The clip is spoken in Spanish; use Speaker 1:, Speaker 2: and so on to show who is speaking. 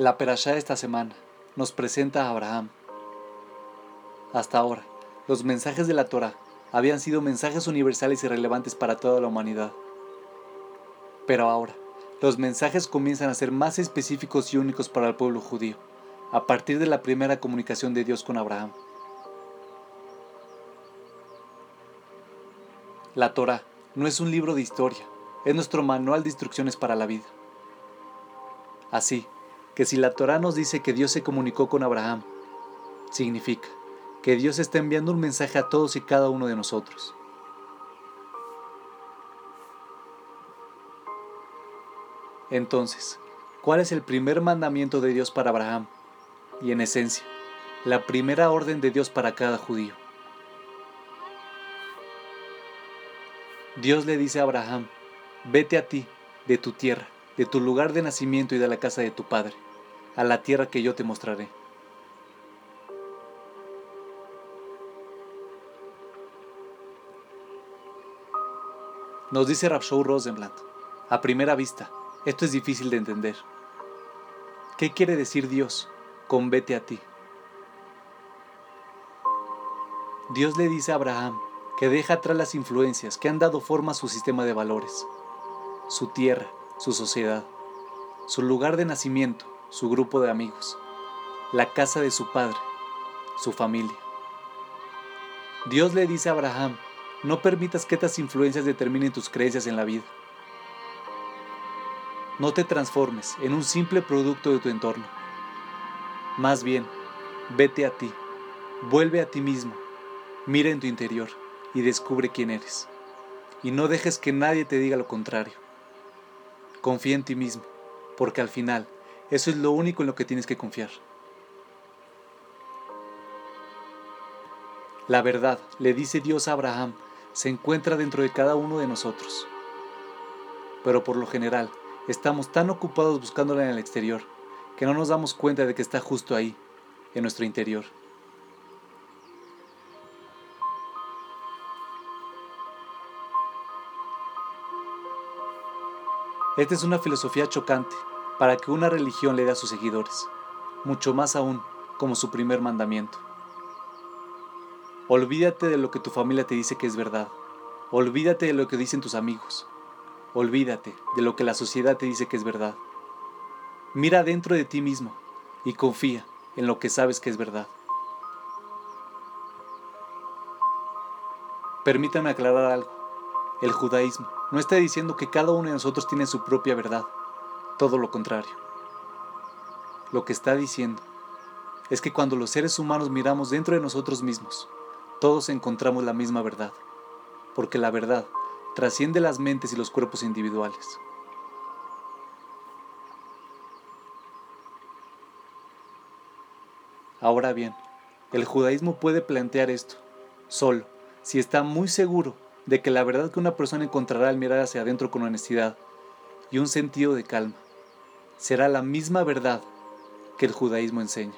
Speaker 1: La perashá de esta semana nos presenta a Abraham. Hasta ahora, los mensajes de la Torah habían sido mensajes universales y relevantes para toda la humanidad. Pero ahora, los mensajes comienzan a ser más específicos y únicos para el pueblo judío, a partir de la primera comunicación de Dios con Abraham. La Torah no es un libro de historia, es nuestro manual de instrucciones para la vida. Así, que si la Torah nos dice que Dios se comunicó con Abraham, significa que Dios está enviando un mensaje a todos y cada uno de nosotros. Entonces, ¿cuál es el primer mandamiento de Dios para Abraham? Y en esencia, la primera orden de Dios para cada judío. Dios le dice a Abraham, vete a ti, de tu tierra, de tu lugar de nacimiento y de la casa de tu padre, a la tierra que yo te mostraré. Nos dice Rapshaw Rosenblatt, a primera vista, esto es difícil de entender. ¿Qué quiere decir Dios con vete a ti? Dios le dice a Abraham que deja atrás las influencias que han dado forma a su sistema de valores, su tierra, su sociedad, su lugar de nacimiento, su grupo de amigos, la casa de su padre, su familia. Dios le dice a Abraham, no permitas que estas influencias determinen tus creencias en la vida. No te transformes en un simple producto de tu entorno. Más bien, vete a ti, vuelve a ti mismo, mira en tu interior y descubre quién eres. Y no dejes que nadie te diga lo contrario. Confía en ti mismo, porque al final eso es lo único en lo que tienes que confiar. La verdad, le dice Dios a Abraham, se encuentra dentro de cada uno de nosotros. Pero por lo general, estamos tan ocupados buscándola en el exterior que no nos damos cuenta de que está justo ahí, en nuestro interior. Esta es una filosofía chocante para que una religión le dé a sus seguidores, mucho más aún como su primer mandamiento. Olvídate de lo que tu familia te dice que es verdad. Olvídate de lo que dicen tus amigos. Olvídate de lo que la sociedad te dice que es verdad. Mira dentro de ti mismo y confía en lo que sabes que es verdad. Permítame aclarar algo. El judaísmo no está diciendo que cada uno de nosotros tiene su propia verdad, todo lo contrario. Lo que está diciendo es que cuando los seres humanos miramos dentro de nosotros mismos, todos encontramos la misma verdad, porque la verdad trasciende las mentes y los cuerpos individuales. Ahora bien, el judaísmo puede plantear esto, solo, si está muy seguro de que la verdad que una persona encontrará al mirar hacia adentro con honestidad y un sentido de calma será la misma verdad que el judaísmo enseña.